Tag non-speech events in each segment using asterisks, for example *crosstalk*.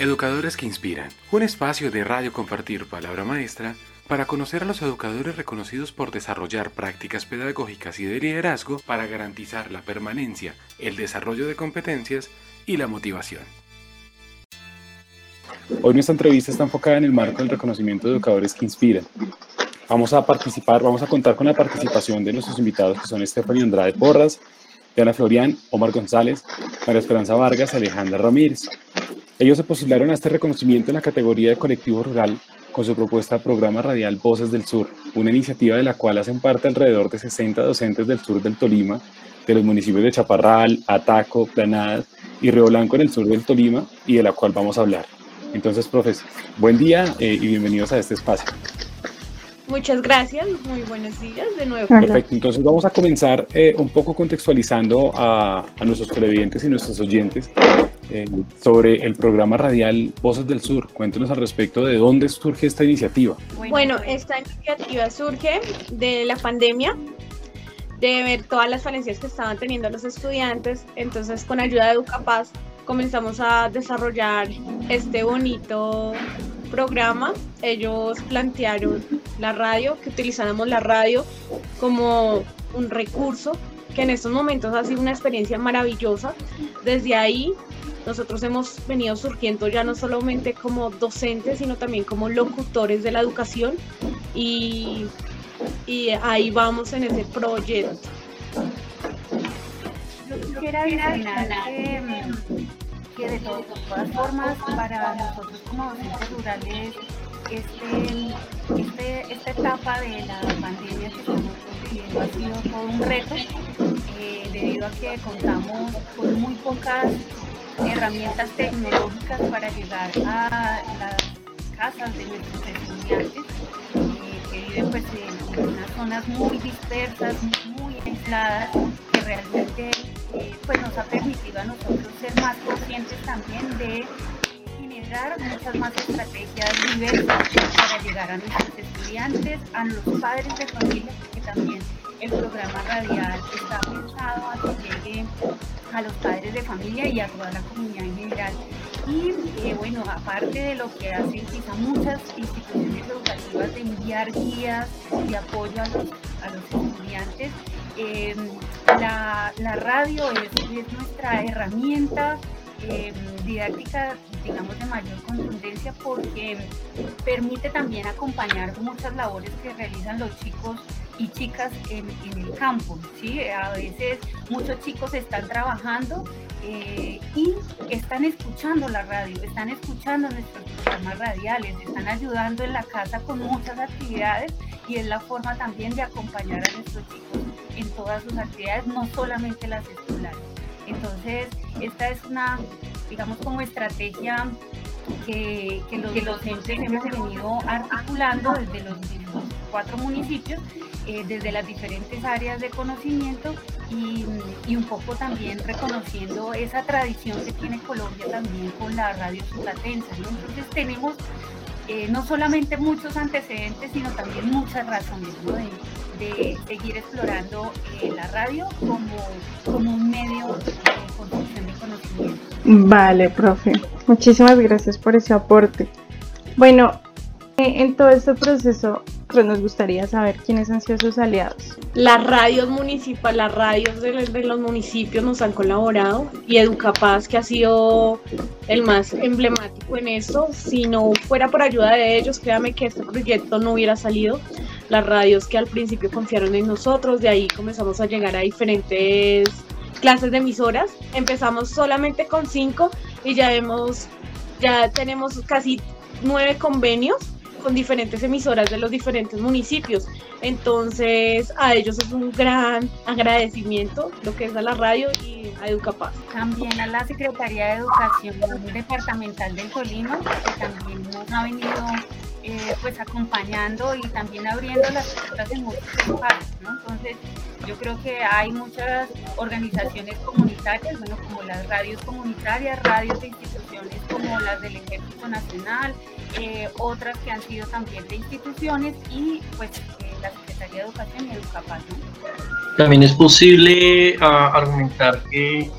Educadores que Inspiran, un espacio de radio compartir palabra maestra para conocer a los educadores reconocidos por desarrollar prácticas pedagógicas y de liderazgo para garantizar la permanencia, el desarrollo de competencias y la motivación. Hoy nuestra entrevista está enfocada en el marco del reconocimiento de educadores que inspiran. Vamos a participar, vamos a contar con la participación de nuestros invitados que son Stephanie Andrade Porras, Diana Florian, Omar González, María Esperanza Vargas, Alejandra Ramírez. Ellos se postularon a este reconocimiento en la categoría de colectivo rural con su propuesta de programa radial Voces del Sur, una iniciativa de la cual hacen parte alrededor de 60 docentes del sur del Tolima, de los municipios de Chaparral, Ataco, Planadas y Río Blanco en el sur del Tolima y de la cual vamos a hablar. Entonces, profesor, buen día eh, y bienvenidos a este espacio. Muchas gracias, muy buenos días de nuevo. Perfecto, entonces vamos a comenzar eh, un poco contextualizando a, a nuestros televidentes y nuestros oyentes eh, sobre el programa radial Voces del Sur. Cuéntenos al respecto de dónde surge esta iniciativa. Bueno, esta iniciativa surge de la pandemia, de ver todas las falencias que estaban teniendo los estudiantes. Entonces, con ayuda de Educapaz, comenzamos a desarrollar este bonito programa. Ellos plantearon la radio, que utilizáramos la radio como un recurso que en estos momentos ha sido una experiencia maravillosa. Desde ahí nosotros hemos venido surgiendo ya no solamente como docentes, sino también como locutores de la educación y, ahí vamos en ese proyecto. Yo quisiera adicionar que, de, todas formas para nosotros como docentes rurales este, este, esta etapa de la pandemia que estamos viviendo ha sido todo un reto eh, debido a que contamos con muy pocas herramientas tecnológicas para llegar a las casas de nuestros estudiantes eh, que viven pues, en, unas zonas muy dispersas, muy aisladas, que realmente eh, pues, nos ha permitido a nosotros ser más conscientes también de generar muchas más estrategias diversas para llegar a nuestros estudiantes, a los padres de familia, porque también el programa radial está pensado a que llegue a los padres de familia y a toda la comunidad en general. Y eh, bueno, aparte de lo que hacen quizá muchas instituciones educativas de enviar guías y apoyo a los, a los estudiantes, eh, la, la, radio es, es nuestra herramienta eh, didáctica, digamos, de mayor contundencia porque permite también acompañar muchas labores que realizan los chicos y chicas en, el campo. ¿sí? A veces muchos chicos están trabajando eh, y están escuchando la radio, están escuchando nuestros programas radiales, están ayudando en la casa con muchas actividades y es la forma también de acompañar a nuestros chicos en todas sus actividades, no solamente las escolares. Entonces, esta es una, digamos, como estrategia que, los, docentes hemos venido articulando desde los, cuatro municipios, eh, desde las diferentes áreas de conocimiento y, un poco también reconociendo esa tradición que tiene Colombia también con la radio sublatensa. Entonces tenemos eh, no solamente muchos antecedentes, sino también muchas razones de, seguir explorando eh, la radio como, como un medio de construcción de conocimiento. Vale, profe. Muchísimas gracias por ese aporte. Bueno, eh, en todo este proceso, pues nos gustaría saber quiénes han sido sus aliados. Las radios municipales, las radios de, de, los municipios nos han colaborado y Educapaz, que ha sido el más emblemático en esto. Si no fuera por ayuda de ellos, créame que este proyecto no hubiera salido. Las radios que al principio confiaron en nosotros, de ahí comenzamos a llegar a diferentes clases de emisoras. Empezamos solamente con cinco y ya hemos, ya tenemos casi nueve convenios con diferentes emisoras de los diferentes municipios. Entonces, a ellos es un gran agradecimiento lo que es a la radio y a Educapaz. También a la Secretaría de Educación Departamental del Tolima, que también nos ha venido eh, pues acompañando y también abriendo las puertas en muchos espacios, ¿no? Entonces, yo creo que hay muchas organizaciones comunitarias, bueno, como las radios comunitarias, radios de instituciones como las del Ejército Nacional, eh, otras que han sido también de instituciones y pues eh, la Secretaría de Educación y Educapaz. También es posible ah, argumentar que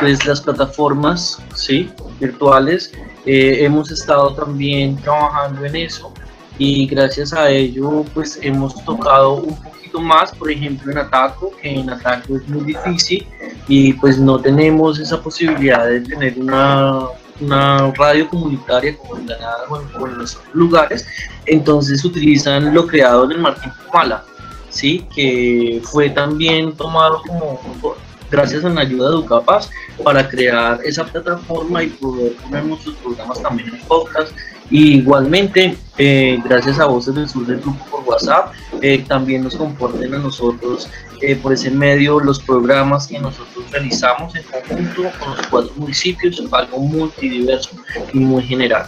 pues las plataformas ¿sí? virtuales. Eh, hemos estado también trabajando en eso y gracias a ello pues hemos tocado un poquito más, por ejemplo en Ataco, que en Ataco es muy difícil y pues no tenemos esa posibilidad de tener una, una radio comunitaria como en Granada o en los lugares, entonces utilizan lo creado en el Martín Pumala, ¿sí? que fue también tomado como gracias a la ayuda de Educapaz para crear esa plataforma y poder poner nuestros programas también en podcast. Y igualmente, eh, gracias a Voces del Sur del Grupo por WhatsApp, eh, también nos comporten a nosotros eh, por ese medio los programas que nosotros realizamos en conjunto con los cuatro municipios, algo multidiverso y muy general.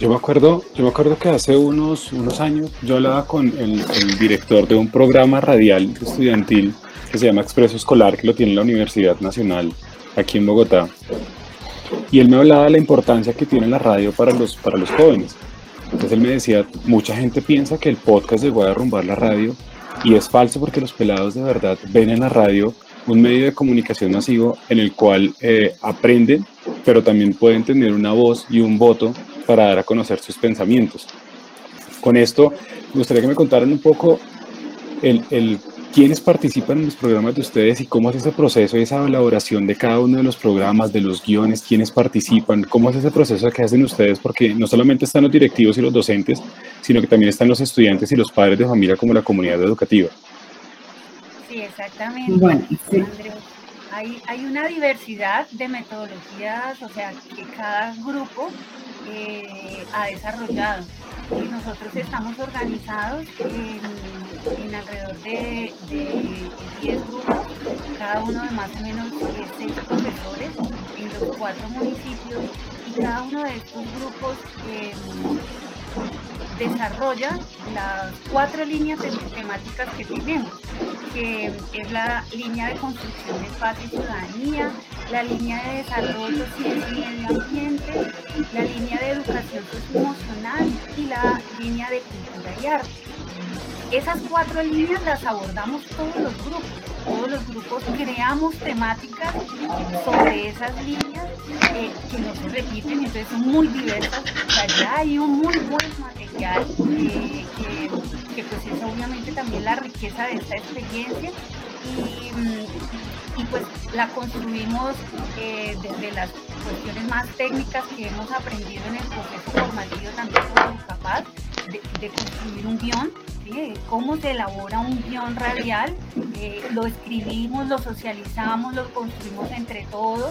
Yo me acuerdo, yo me acuerdo que hace unos, unos años yo hablaba con el, director de un programa radial estudiantil que se llama Expreso Escolar, que lo tiene la Universidad Nacional aquí en Bogotá. Y él me hablaba de la importancia que tiene la radio para los, para los jóvenes. Entonces él me decía, mucha gente piensa que el podcast llegó a derrumbar la radio y es falso porque los pelados de verdad ven en la radio un medio de comunicación masivo en el cual eh, aprenden, pero también pueden tener una voz y un voto para dar a conocer sus pensamientos. Con esto, me gustaría que me contaran un poco el, el quiénes participan en los programas de ustedes y cómo es ese proceso y esa elaboración de cada uno de los programas, de los guiones, quiénes participan, cómo es ese proceso que hacen ustedes, porque no solamente están los directivos y los docentes, sino que también están los estudiantes y los padres de familia como la comunidad educativa. Sí, exactamente. Bueno, Hay, hay una diversidad de metodologías, o sea, que cada grupo eh, ha desarrollado. Y nosotros estamos organizados en, alrededor de, 10 grupos, cada uno de más o menos 6 profesores en los cuatro municipios y cada uno de estos grupos em, desarrolla las cuatro líneas temáticas que tenemos, que es la línea de construcción de paz y ciudadanía, la línea de desarrollo, ciencia y medio ambiente, la línea de educación socioemocional y la línea de cultura y arte. Esas cuatro líneas las abordamos todos los grupos. Todos los grupos creamos temáticas sobre esas líneas eh, que no se repiten, entonces son muy diversas. allá hay un muy buen material eh, que, pues es obviamente también la riqueza de esta experiencia. Y, mm, y pues la construimos eh, desde las cuestiones más técnicas que hemos aprendido en el proceso formativo también como capaz de, construir un guion, cómo se elabora un guion radial, eh, lo escribimos, lo socializamos, lo construimos entre todos.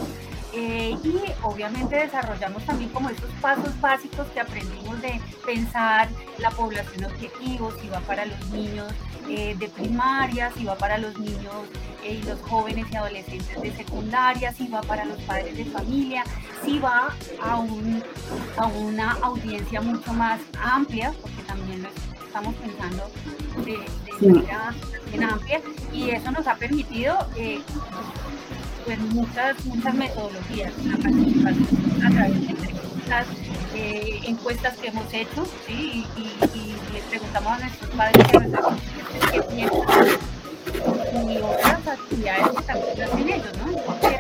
Eh, y obviamente desarrollamos también como esos pasos básicos que aprendimos de pensar la población objetivo, si va para los niños de primaria, si va para los niños y los jóvenes y adolescentes de secundaria, si va para los padres de familia, si va a, un, a una audiencia mucho más amplia, porque también lo estamos pensando de, manera amplia, y eso nos ha permitido eh, pues muchas, muchas metodologías, la participación a través de entrevistas, eh, encuestas que hemos hecho, ¿sí? y, y, les preguntamos a nuestros padres y nuestros qué piensan y otras actividades que también hacen ellos, ¿no? Que.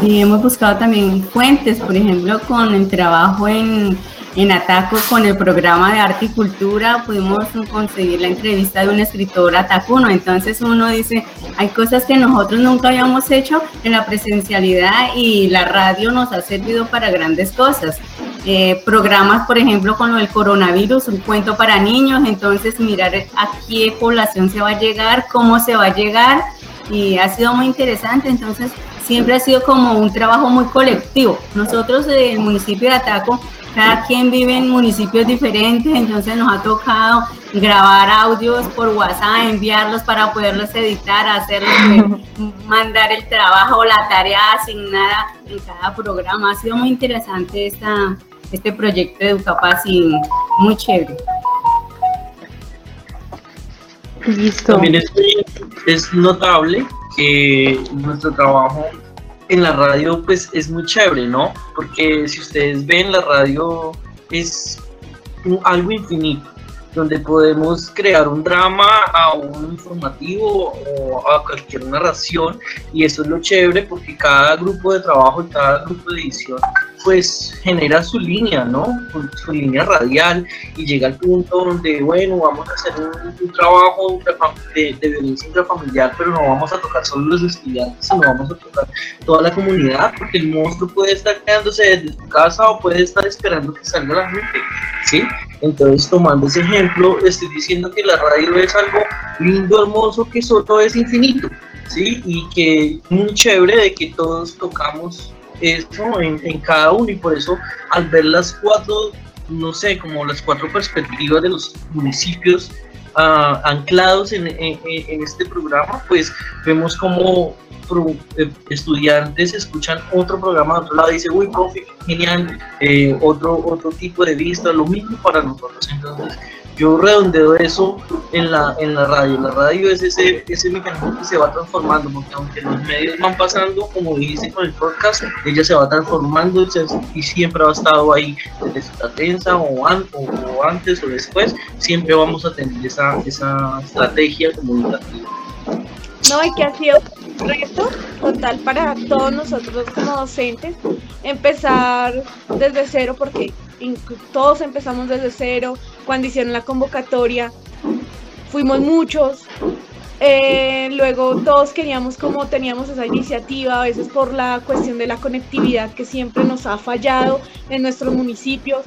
Sí, hemos buscado también fuentes, por ejemplo, con el trabajo en, en Ataco, con el programa de arte y cultura, pudimos conseguir la entrevista de un escritor atacuno. Entonces uno dice, hay cosas que nosotros nunca habíamos hecho en la presencialidad y la radio nos ha servido para grandes cosas. Eh, programas, por ejemplo, con lo del coronavirus, un cuento para niños, entonces mirar a qué población se va a llegar, cómo se va a llegar, y ha sido muy interesante, entonces siempre ha sido como un trabajo muy colectivo. Nosotros del municipio de Ataco, cada quien vive en municipios diferentes, entonces nos ha tocado grabar audios por WhatsApp, enviarlos para poderlos editar, hacerlos, *laughs* mandar el trabajo o la tarea asignada en cada programa. Ha sido muy interesante esta, este proyecto de Educapaz y muy chévere. Listo. También es, notable que nuestro trabajo en la radio pues es muy chévere, ¿no? Porque si ustedes ven la radio es algo infinito. Donde podemos crear un drama a un informativo o a cualquier narración y eso es lo chévere porque cada grupo de trabajo y cada grupo de edición pues genera su línea, ¿no? Su línea radial y llega al punto donde, bueno, vamos a hacer un, trabajo de, de, violencia intrafamiliar, pero no vamos a tocar solo los estudiantes, sino vamos a tocar toda la comunidad, porque el monstruo puede estar quedándose desde su casa o puede estar esperando que salga la gente, ¿sí? Entonces, tomando ese ejemplo, estoy diciendo que la radio es algo lindo, hermoso, que solo es infinito, ¿sí? Y que muy chévere de que todos tocamos eso en, cada uno y por eso al ver las cuatro, no sé, como las cuatro perspectivas de los municipios uh, anclados en, en, este programa, pues vemos como eh, estudiantes escuchan otro programa de otro lado y dicen, uy, profe, genial, eh, otro, otro tipo de vista, lo mismo para nosotros. Entonces, yo redondeo eso en la, en la radio. La radio es ese, ese mecanismo que se va transformando, porque aunque los medios van pasando, como dijiste con el podcast, ella se va transformando y siempre ha estado ahí desde su latencia o, o, antes o después, siempre vamos a tener esa, esa estrategia comunicativa. No, y que ha sido un reto total para todos nosotros como docentes empezar desde cero, porque todos empezamos desde cero, cuando hicieron la convocatoria, fuimos muchos. Eh, luego todos queríamos como teníamos esa iniciativa, a veces por la cuestión de la conectividad que siempre nos ha fallado en nuestros municipios.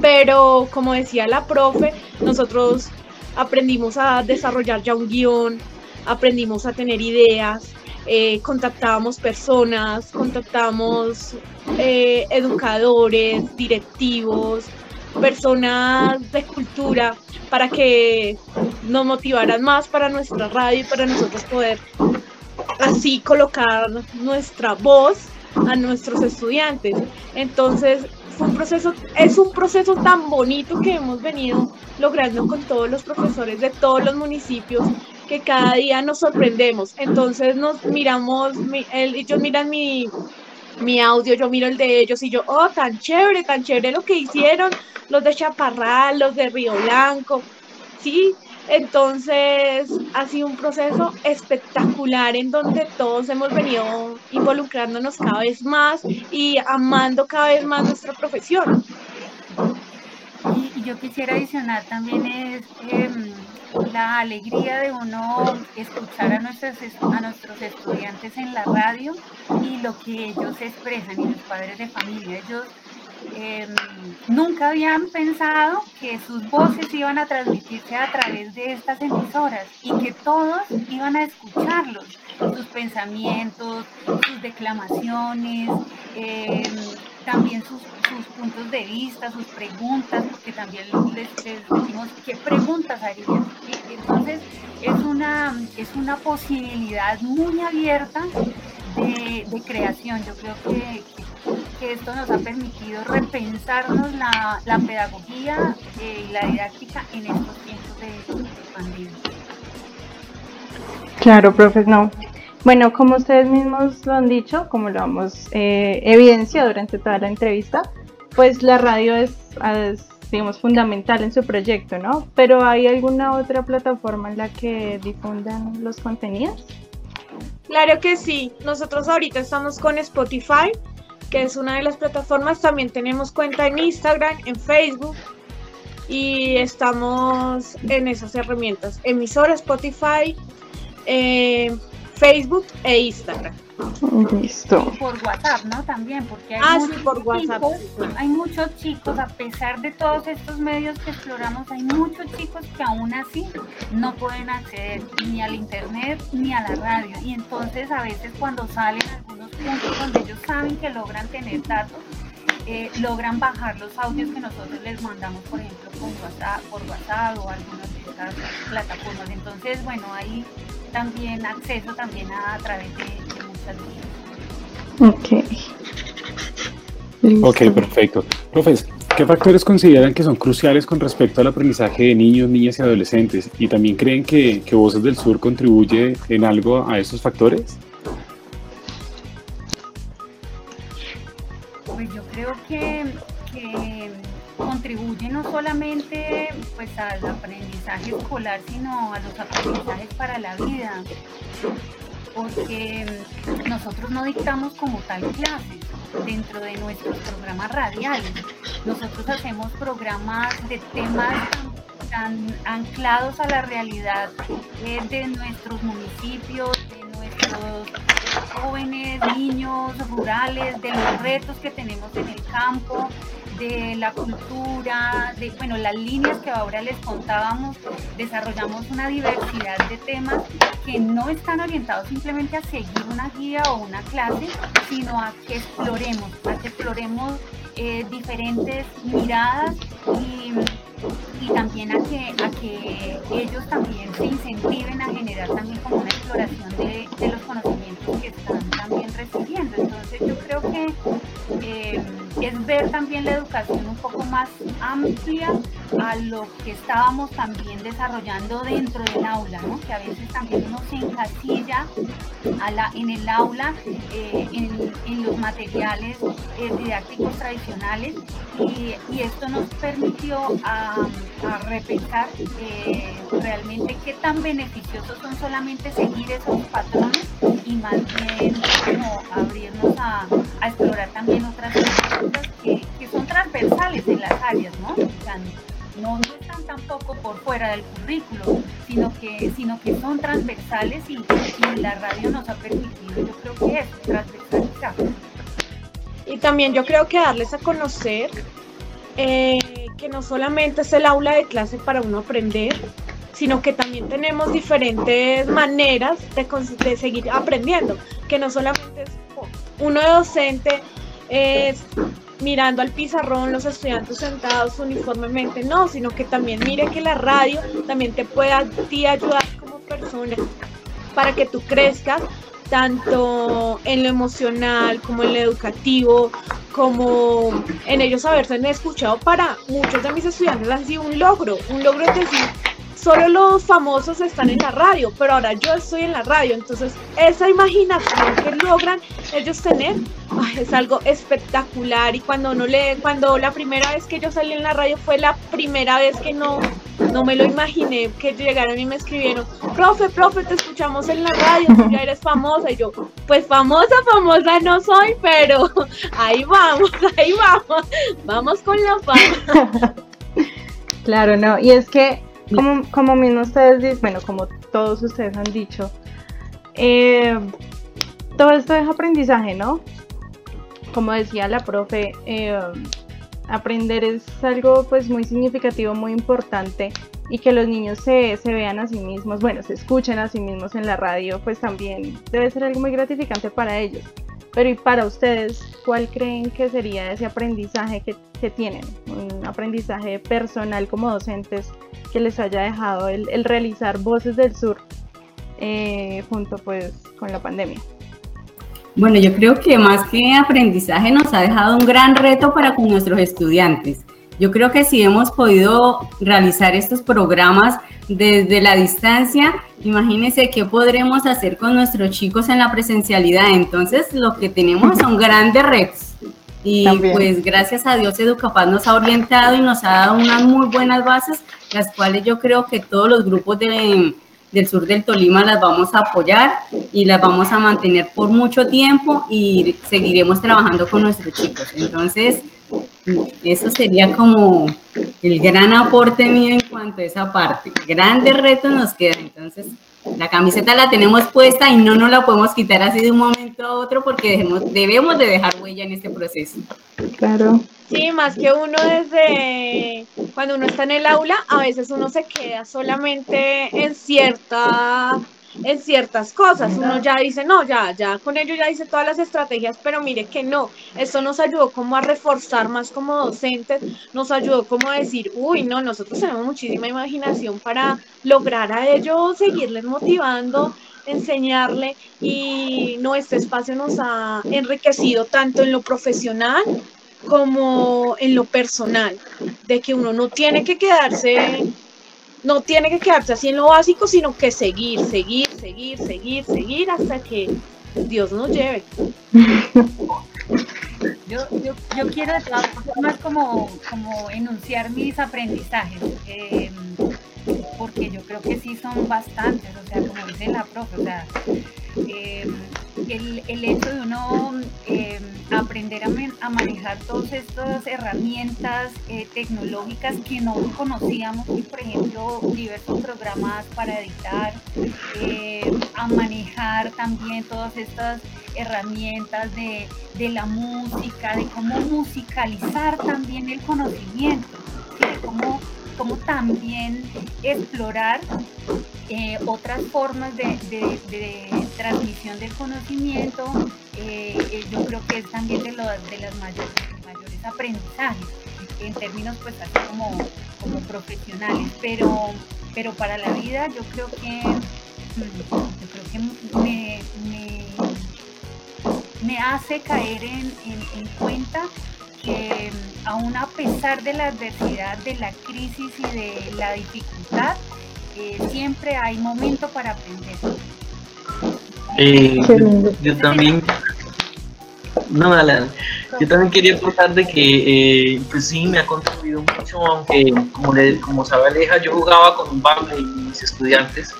Pero como decía la profe, nosotros aprendimos a desarrollar ya un guion, aprendimos a tener ideas, eh, contactábamos personas, contactábamos eh, educadores, directivos, personas de cultura para que nos motivaran más para nuestra radio y para nosotros poder así colocar nuestra voz a nuestros estudiantes. Entonces, fue un proceso, es un proceso tan bonito que hemos venido logrando con todos los profesores de todos los municipios que cada día nos sorprendemos. Entonces nos miramos, ellos miran mi, mi audio, yo miro el de ellos y yo, oh, tan chévere, tan chévere lo que hicieron los de Chaparral, los de Río Blanco, ¿sí? Entonces ha sido un proceso espectacular en donde todos hemos venido involucrándonos cada vez más y amando cada vez más nuestra profesión. Y, yo quisiera adicionar también es em, la alegría de uno escuchar a nuestros, a nuestros estudiantes en la radio y lo que ellos expresan y los padres de familia. Ellos Em, nunca habían pensado que sus voces iban a transmitirse a través de estas emisoras y que todos iban a escucharlos, sus pensamientos, sus declamaciones, em, también sus, puntos de vista, sus preguntas, porque también les, decimos qué preguntas harían. Entonces es una, es una posibilidad muy abierta de, de creación. Yo creo que, que esto nos ha permitido repensarnos la, la pedagogía eh, y la didáctica en estos tiempos de, pandemia. Claro, profe, no. Bueno, como ustedes mismos lo han dicho, como lo hemos eh, evidenciado durante toda la entrevista, pues la radio es, digamos, fundamental en su proyecto, ¿no? Pero ¿hay alguna otra plataforma en la que difundan los contenidos? Claro que sí. Nosotros ahorita estamos con Spotify, que es una de las plataformas. También tenemos cuenta en Instagram, en Facebook y estamos en esas herramientas. Emisora, Spotify, eh, Facebook e Instagram. Listo. Por WhatsApp, ¿no? También, porque hay, ah, muchos sí, por WhatsApp. Chicos, hay muchos chicos, a pesar de todos estos medios que exploramos, hay muchos chicos que aún así no pueden acceder ni al internet ni a la radio. Y entonces a veces cuando salen algunos puntos donde ellos saben que logran tener datos, eh, logran bajar los audios que nosotros les mandamos, por ejemplo, por WhatsApp, por WhatsApp o algunas de estas plataformas. Entonces, bueno, hay también acceso también a, través de, Ok. Ok, perfecto. Profes, ¿qué factores consideran que son cruciales con respecto al aprendizaje de niños, niñas y adolescentes? ¿Y también creen que, que Voces del Sur contribuye en algo a esos factores? Contribuye no solamente pues al aprendizaje escolar, sino a los aprendizajes para la vida, porque nosotros no dictamos como tal clases dentro de nuestros programas radiales. Nosotros hacemos programas de temas tan, anclados a la realidad eh, de nuestros municipios, de nuestros jóvenes, niños rurales, de los retos que tenemos en el campo, de la cultura, de bueno, las líneas que ahora les contábamos, desarrollamos una diversidad de temas que no están orientados simplemente a seguir una guía o una clase, sino a que exploremos, a que exploremos eh, diferentes miradas y, también a que, a que ellos también se incentiven a generar también como una exploración de, los conocimientos que están también recibiendo. Entonces yo creo que eh, es ver también la educación un poco más amplia a lo que estábamos también desarrollando dentro del aula, ¿no? que a veces también uno se encasilla en el aula, eh, en, los materiales eh, didácticos tradicionales y, esto nos permitió a, a repensar realmente qué tan beneficiosos son solamente seguir esos patrones y más bien como abrirnos a, explorar también otras cosas que, que, son transversales en las áreas, ¿no? no, están tampoco por fuera del currículo, sino que, sino que son transversales y, la radio nos ha permitido, yo creo que es transversalizar. Y también yo creo que darles a conocer eh, que no solamente es el aula de clase para uno aprender, sino que también tenemos diferentes maneras de, de seguir aprendiendo, que no solamente es uno docente es mirando al pizarrón, los estudiantes sentados uniformemente, no, sino que también mire que la radio también te puede a ti ayudar como persona para que tú crezcas tanto en lo emocional como en lo educativo, como en ellos haberse escuchado. Para muchos de mis estudiantes han sido un logro, un logro de decir, solo los famosos están en la radio, pero ahora yo estoy en la radio, entonces esa imaginación que logran ellos tener es algo espectacular y cuando no le, cuando la primera vez que yo salí en la radio fue la primera vez que no, no me lo imaginé, que llegaron y me escribieron, profe, profe, te escuchamos en la radio, tú ya eres famosa, y yo, pues famosa, famosa no soy, pero *laughs* ahí vamos, *laughs* ahí vamos, vamos con la fama. *laughs* Claro, no, y es que como, como mismo ustedes dicen, bueno, como todos ustedes han dicho, eh, todo esto es aprendizaje, ¿no? Como decía la profe, eh, aprender es algo pues muy significativo, muy importante y que los niños se, se, vean a sí mismos, bueno, se escuchen a sí mismos en la radio, pues también debe ser algo muy gratificante para ellos. Pero y para ustedes, ¿cuál creen que sería ese aprendizaje que, que tienen? Un aprendizaje personal como docentes que les haya dejado el, el realizar Voces del Sur eh, junto pues con la pandemia. Bueno, yo creo que más que aprendizaje nos ha dejado un gran reto para con nuestros estudiantes. Yo creo que si hemos podido realizar estos programas desde la distancia, imagínense qué podremos hacer con nuestros chicos en la presencialidad. Entonces, lo que tenemos son *laughs* grandes retos. Y pues gracias a Dios Educapaz nos ha orientado y nos ha dado unas muy buenas bases, las cuales yo creo que todos los grupos de, del sur del Tolima las vamos a apoyar y las vamos a mantener por mucho tiempo y seguiremos trabajando con nuestros chicos. Entonces, eso sería como el gran aporte mío en cuanto a esa parte. Grandes retos nos quedan. Entonces, la camiseta la tenemos puesta y no nos la podemos quitar así de un momento a otro porque debemos, debemos de dejar huella en este proceso. Claro. Sí, más que uno desde cuando uno está en el aula, a veces uno se queda solamente en cierta en ciertas cosas. Uno ya dice, no, ya, ya con ello ya hice todas las estrategias, pero mire que no. Esto nos ayudó como a reforzar más como docentes, nos ayudó como a decir, uy, no, nosotros tenemos muchísima imaginación para lograr a ellos seguirles motivando enseñarle y no, este espacio nos ha enriquecido tanto en lo profesional como en lo personal, de que uno no tiene que quedarse no tiene que quedarse así en lo básico, sino que seguir, seguir, seguir, seguir, seguir hasta que Dios nos lleve. *laughs* Yo, yo, yo quiero de todas formas como, como enunciar mis aprendizajes, eh, porque yo creo que sí son bastantes, o sea, como dice la profe, o sea, eh, el, hecho de uno eh, aprender a, manejar todas estas herramientas eh, tecnológicas que no conocíamos, y por ejemplo, diversos programas para editar, eh, a manejar también todas estas herramientas de, de, la música, de cómo musicalizar también el conocimiento, ¿sí? cómo, cómo también explorar eh, otras formas de, transmisión del conocimiento, eh, eh, yo creo que es también de, lo, los mayores, mayores aprendizajes, en términos pues así como, como profesionales, pero, pero para la vida yo creo que, mm, yo creo que me, me, hace caer en, en cuenta que aún a pesar de la adversidad, de la crisis y de la dificultad, eh, siempre hay momento para aprender. Eh, yo, yo, también, no, Alan, yo también quería contar de que, eh, pues sí, me ha contribuido mucho, aunque como, le, como sabe Aleja, yo jugaba con un band y mis estudiantes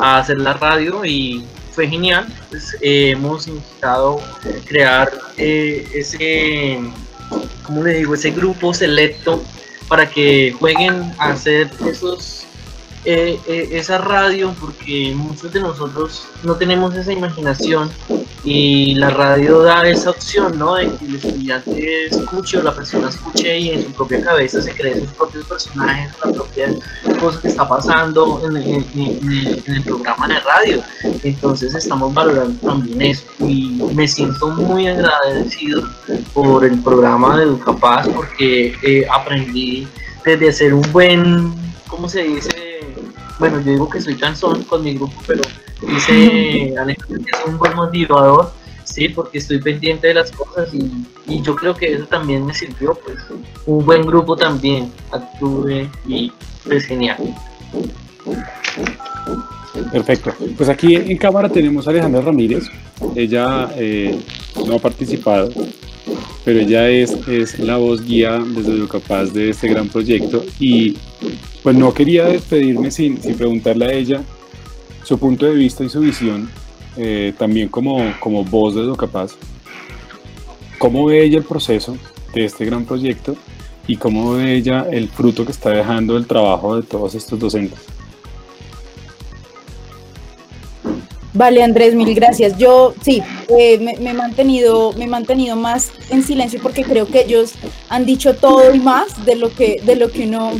a hacer la radio y fue genial, pues hemos intentado crear ese, ¿cómo le digo?, ese grupo selecto para que jueguen a hacer esos eh, eh, esa radio porque muchos de nosotros no tenemos esa imaginación y la radio da esa opción, ¿no? De que el estudiante escuche o la persona escuche y en su propia cabeza se cree sus propios personajes, la propia cosa que está pasando en, en, en, en el programa de radio. Entonces estamos valorando también eso y me siento muy agradecido por el programa de Educapaz porque eh, aprendí desde ser un buen, ¿cómo se dice? Bueno, yo digo que soy cansón con mi grupo, pero dice Alejandro que es un buen motivador, sí, porque estoy pendiente de las cosas y, yo creo que eso también me sirvió, pues, un buen grupo también, actúe y pues genial. Perfecto. Pues aquí en cámara tenemos a Alejandra Ramírez. Ella eh, no ha participado, pero ella es, es la voz guía desde lo capaz de este gran proyecto y pues no quería despedirme sin, sin preguntarle a ella su punto de vista y su visión, eh, también como, como voz de lo capaz. ¿Cómo ve ella el proceso de este gran proyecto y cómo ve ella el fruto que está dejando el trabajo de todos estos docentes? Vale, Andrés, mil gracias. Yo sí, eh, me, me, he mantenido, me he mantenido más en silencio porque creo que ellos han dicho todo y más de lo que, de lo que uno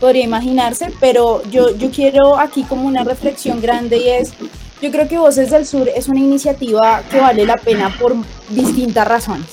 podría imaginarse, pero yo, yo quiero aquí como una reflexión grande y es, yo creo que Voces del Sur es una iniciativa que vale la pena por distintas razones.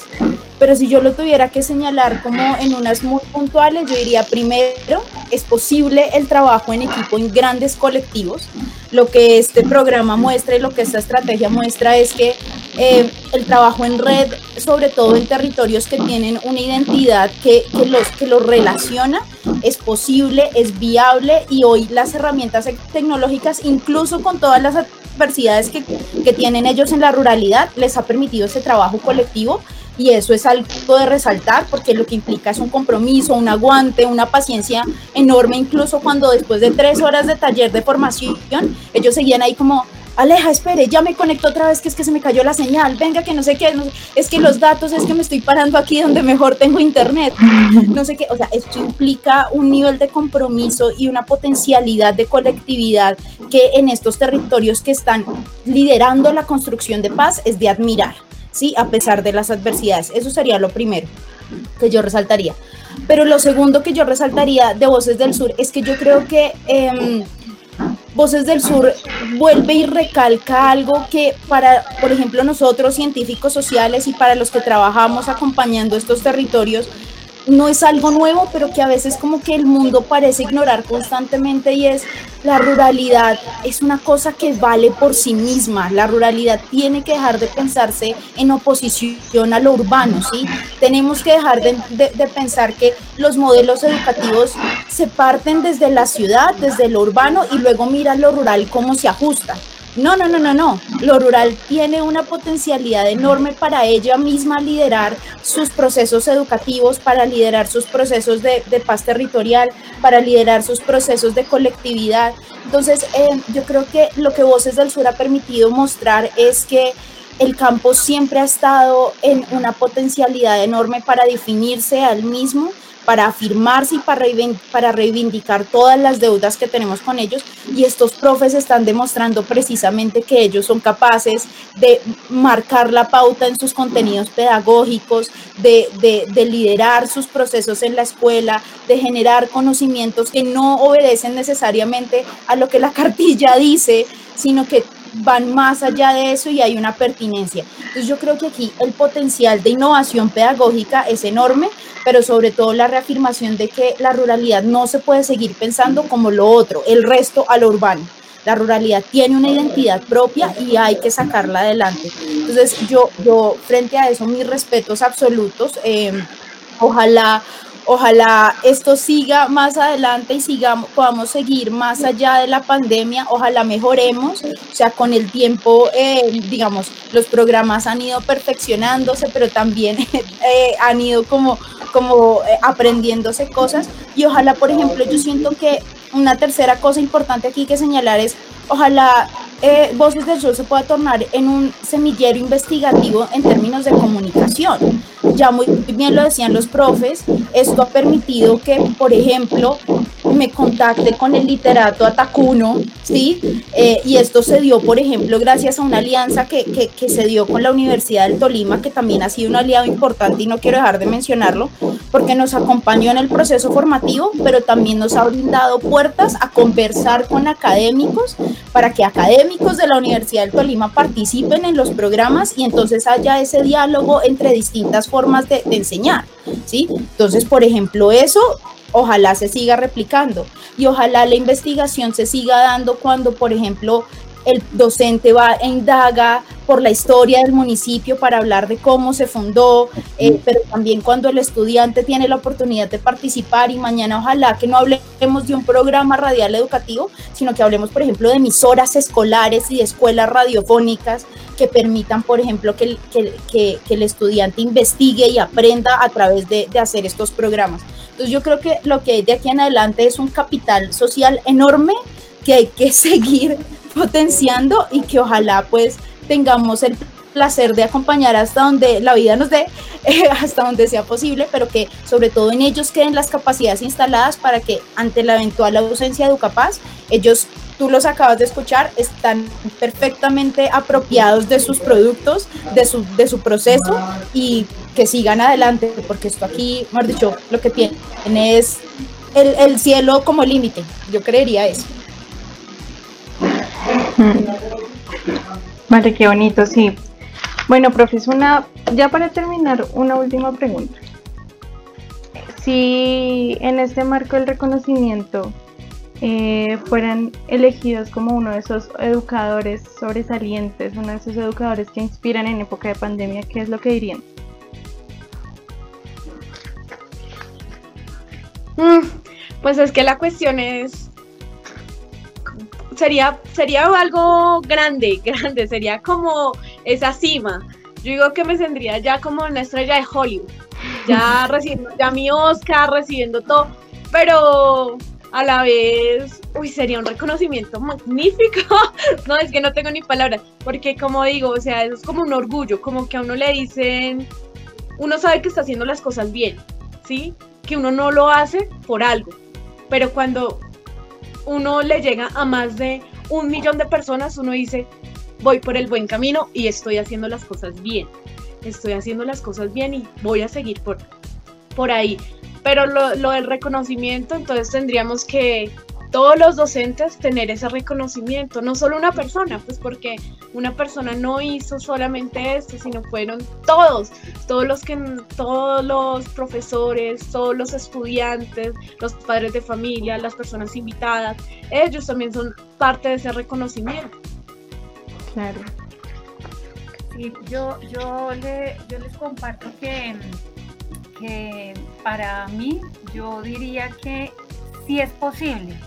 Pero si yo lo tuviera que señalar como en unas muy puntuales, yo diría primero, es posible el trabajo en equipo en grandes colectivos. Lo que este programa muestra y lo que esta estrategia muestra es que eh, el trabajo en red, sobre todo en territorios que tienen una identidad que, que, los, que los relaciona, es posible, es viable y hoy las herramientas tecnológicas, incluso con todas las adversidades que, que tienen ellos en la ruralidad, les ha permitido ese trabajo colectivo y eso es algo de resaltar porque lo que implica es un compromiso, un aguante, una paciencia enorme, incluso cuando después de tres horas de taller de formación, ellos seguían ahí como, Aleja, espere, ya me conectó otra vez que es que se me cayó la señal, venga que no sé qué, es que los datos, es que me estoy parando aquí donde mejor tengo internet, no sé qué, o sea, esto implica un nivel de compromiso y una potencialidad de colectividad que en estos territorios que están liderando la construcción de paz es de admirar. ¿sí? A pesar de las adversidades. Eso sería lo primero que yo resaltaría. Pero lo segundo que yo resaltaría de Voces del Sur es que yo creo que eh, Voces del Sur vuelve y recalca algo que para, por ejemplo, nosotros científicos sociales y para los que trabajamos acompañando estos territorios, no es algo nuevo, pero que a veces como que el mundo parece ignorar constantemente y es la ruralidad es una cosa que vale por sí misma. La ruralidad tiene que dejar de pensarse en oposición a lo urbano, ¿sí? Tenemos que dejar de, de, pensar que los modelos educativos se parten desde la ciudad, desde lo urbano y luego miran lo rural cómo se ajusta No, no, no, no, no. Lo rural tiene una potencialidad enorme para ella misma liderar sus procesos educativos, para liderar sus procesos de, paz territorial, para liderar sus procesos de colectividad. Entonces, eh, yo creo que lo que Voces del Sur ha permitido mostrar es que el campo siempre ha estado en una potencialidad enorme para definirse al mismo para afirmarse y para, reivindicar todas las deudas que tenemos con ellos. Y estos profes están demostrando precisamente que ellos son capaces de marcar la pauta en sus contenidos pedagógicos, de, de liderar sus procesos en la escuela, de generar conocimientos que no obedecen necesariamente a lo que la *laughs* cartilla dice, sino que van más allá de eso y hay una pertinencia. Entonces yo creo que aquí el potencial de innovación pedagógica es enorme, pero sobre todo la reafirmación de que la ruralidad no se puede seguir pensando como lo otro, el resto a lo urbano. La ruralidad tiene una identidad propia y hay que sacarla adelante. Entonces yo, yo frente a eso, mis respetos absolutos. Eh, ojalá Ojalá esto siga más adelante y sigamos, podamos seguir más allá de la pandemia. Ojalá mejoremos. O sea, con el tiempo, eh, digamos, los programas han ido perfeccionándose, pero también *laughs* eh, han ido como, como eh, aprendiéndose cosas. Y ojalá, por ejemplo, yo siento que una tercera cosa importante aquí que señalar es, ojalá Voces del Sur se pueda tornar en un semillero investigativo en términos de comunicación ya muy bien lo decían los profes, esto ha permitido que, por ejemplo, me contacte con el literato Atacuno, ¿sí? Eh, y esto se dio, por ejemplo, gracias a una alianza que, que, que, se dio con la Universidad del Tolima, que también ha sido un aliado importante y no quiero dejar de mencionarlo, porque nos acompañó en el proceso formativo, pero también nos ha brindado puertas a conversar con académicos para que académicos de la Universidad del Tolima participen en los programas y entonces haya ese diálogo entre distintas formas de, enseñar, ¿sí? Entonces, por ejemplo, eso ojalá se siga replicando y ojalá la investigación se siga dando cuando, por ejemplo, el docente va e indaga por la historia del municipio para hablar de cómo se fundó, eh, pero también cuando el estudiante tiene la oportunidad de participar y mañana ojalá que no hablemos de un programa radial educativo, sino que hablemos, por ejemplo, de emisoras escolares y de escuelas radiofónicas que permitan, por ejemplo, que, que, que, el estudiante investigue y aprenda a través de, de hacer estos programas. Entonces yo creo que lo que hay de aquí en adelante es un capital social enorme que hay que *laughs* seguir potenciando y que ojalá pues tengamos el placer de acompañar hasta donde la vida nos dé, *laughs* eh, hasta donde sea posible, pero que sobre todo en ellos queden las capacidades instaladas para que ante la eventual ausencia de Educapaz, ellos, tú los acabas de escuchar, están perfectamente apropiados de sus productos, de su, de su proceso y que sigan adelante, porque esto aquí, mejor dicho, lo que tiene es el, el cielo como límite, yo creería eso. Vale, qué bonito, sí. Bueno, profesor, una, ya para terminar, una última pregunta. Si en este marco del reconocimiento eh, fueran elegidos como uno de esos educadores sobresalientes, uno de esos educadores que inspiran en época de pandemia, ¿qué es lo que dirían? Mm, pues es que la cuestión es sería, sería algo grande, *laughs* grande, sería como esa cima. Yo digo que me sentiría ya como una estrella de Hollywood, ya *laughs* recibiendo ya mi Oscar, recibiendo todo, pero a la vez, uy, sería un reconocimiento magnífico. *laughs* no, es que no tengo ni palabras, porque como digo, o sea, eso es como un orgullo, como que a uno le dicen, uno sabe que está haciendo las cosas bien, ¿sí? Que uno no lo hace por algo, pero cuando uno le llega a más de un millón de personas, uno dice, voy por el buen camino y estoy haciendo las cosas bien. Estoy haciendo las cosas bien y voy a seguir por, por ahí. Pero lo, lo del reconocimiento, entonces tendríamos que todos los docentes tener ese reconocimiento, no solo una persona, pues porque una persona no hizo solamente esto, sino fueron todos, todos los que todos los profesores, todos los estudiantes, los padres de familia, las personas invitadas, ellos también son parte de ese reconocimiento. Claro. Sí, yo, yo, le, yo les comparto que, que para mí yo diría que sí es posible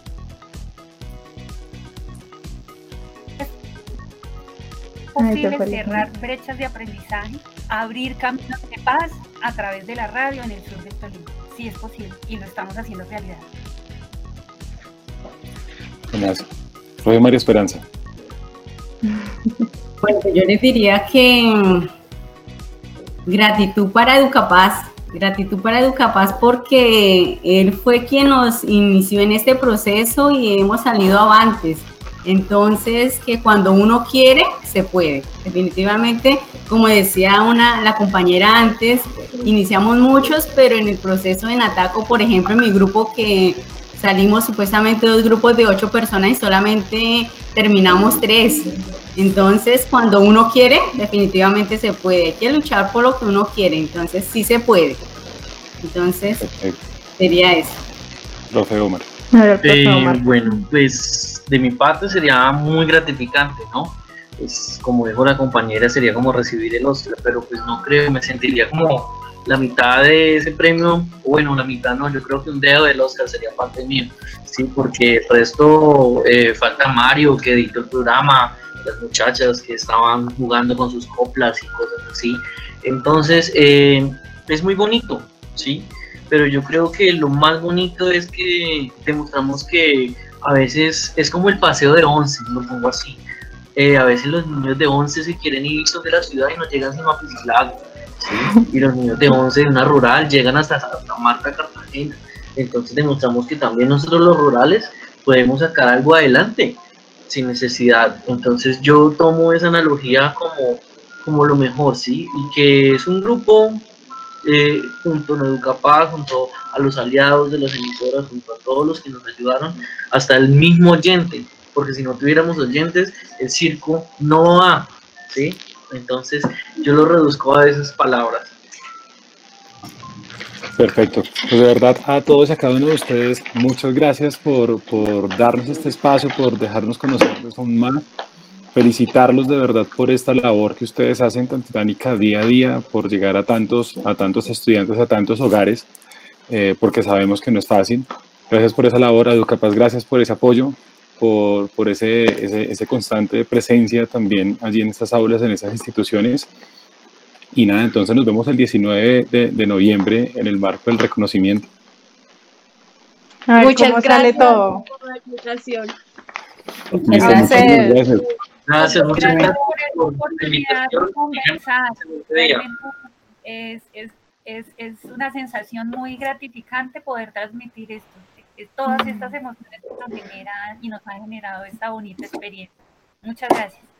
posible cerrar brechas de aprendizaje, abrir caminos de paz a través de la radio en el sur del Tolima. Sí es posible y lo estamos haciendo realidad. Gracias. Fue María Esperanza. Bueno, yo les diría que mm, gratitud para Educapaz, gratitud para Educapaz porque él fue quien nos inició en este proceso y hemos salido avantes. Entonces, que cuando uno quiere, se puede. Definitivamente, como decía una, la compañera antes, iniciamos muchos, pero en el proceso de Nataco, por ejemplo, en mi grupo que salimos supuestamente dos grupos de ocho personas y solamente terminamos tres. Entonces, cuando uno quiere, definitivamente se puede. Hay que luchar por lo que uno quiere, entonces sí se puede. Entonces, sería eso. Profe Omar. Eh, bueno, pues de mi parte sería muy gratificante, ¿no? Pues como dijo la compañera, sería como recibir el Oscar, pero pues no creo, me sentiría como la mitad de ese premio, bueno, la mitad no, yo creo que un dedo del Oscar sería parte mío, sí, porque el resto eh, falta Mario que editó el programa, las muchachas que estaban jugando con sus coplas y cosas así. Entonces, eh, es muy bonito, sí, pero yo creo que lo más bonito es que demostramos que a veces es como el paseo de once, lo pongo así. Eh, a veces los niños de once se quieren ir de la ciudad y no llegan sino a Pisilago y los niños de 11 de una rural llegan hasta Santa Marta, Cartagena. Entonces demostramos que también nosotros los rurales podemos sacar algo adelante sin necesidad. Entonces yo tomo esa analogía como, como lo mejor, ¿sí? Y que es un grupo eh, junto a Educapaz, junto a los aliados de las emisoras, junto a todos los que nos ayudaron, hasta el mismo oyente, porque si no tuviéramos oyentes, el circo no va, ¿sí? Entonces yo lo reduzco a esas palabras. Perfecto. Pues de verdad a todos y a cada uno de ustedes, muchas gracias por, por darnos este espacio, por dejarnos conocerlos aún más. Felicitarlos de verdad por esta labor que ustedes hacen tan titánica día a día, por llegar a tantos, a tantos estudiantes, a tantos hogares, eh, porque sabemos que no es fácil. Gracias por esa labor, Educapaz, gracias por ese apoyo, por, por ese, ese, constante presencia también allí en estas aulas, en esas instituciones. Y nada, entonces nos vemos el 19 de, de noviembre en el marco del reconocimiento. Muchas gracias sale todo. por la invitación. Gracias. Gracias. Gracias, muchas gracias por la oportunidad de conversar. Es, es, es, es una sensación muy gratificante poder transmitir esto todas estas emociones que nos generan y nos han generado esta bonita experiencia. Muchas gracias.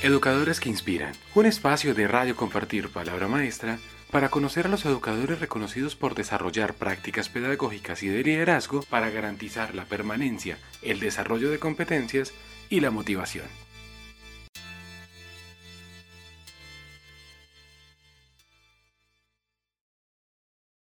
Educadores que Inspiran, un espacio de radio compartir palabra maestra para conocer a los educadores reconocidos por desarrollar prácticas pedagógicas y de liderazgo para garantizar la permanencia, el desarrollo de competencias y la motivación.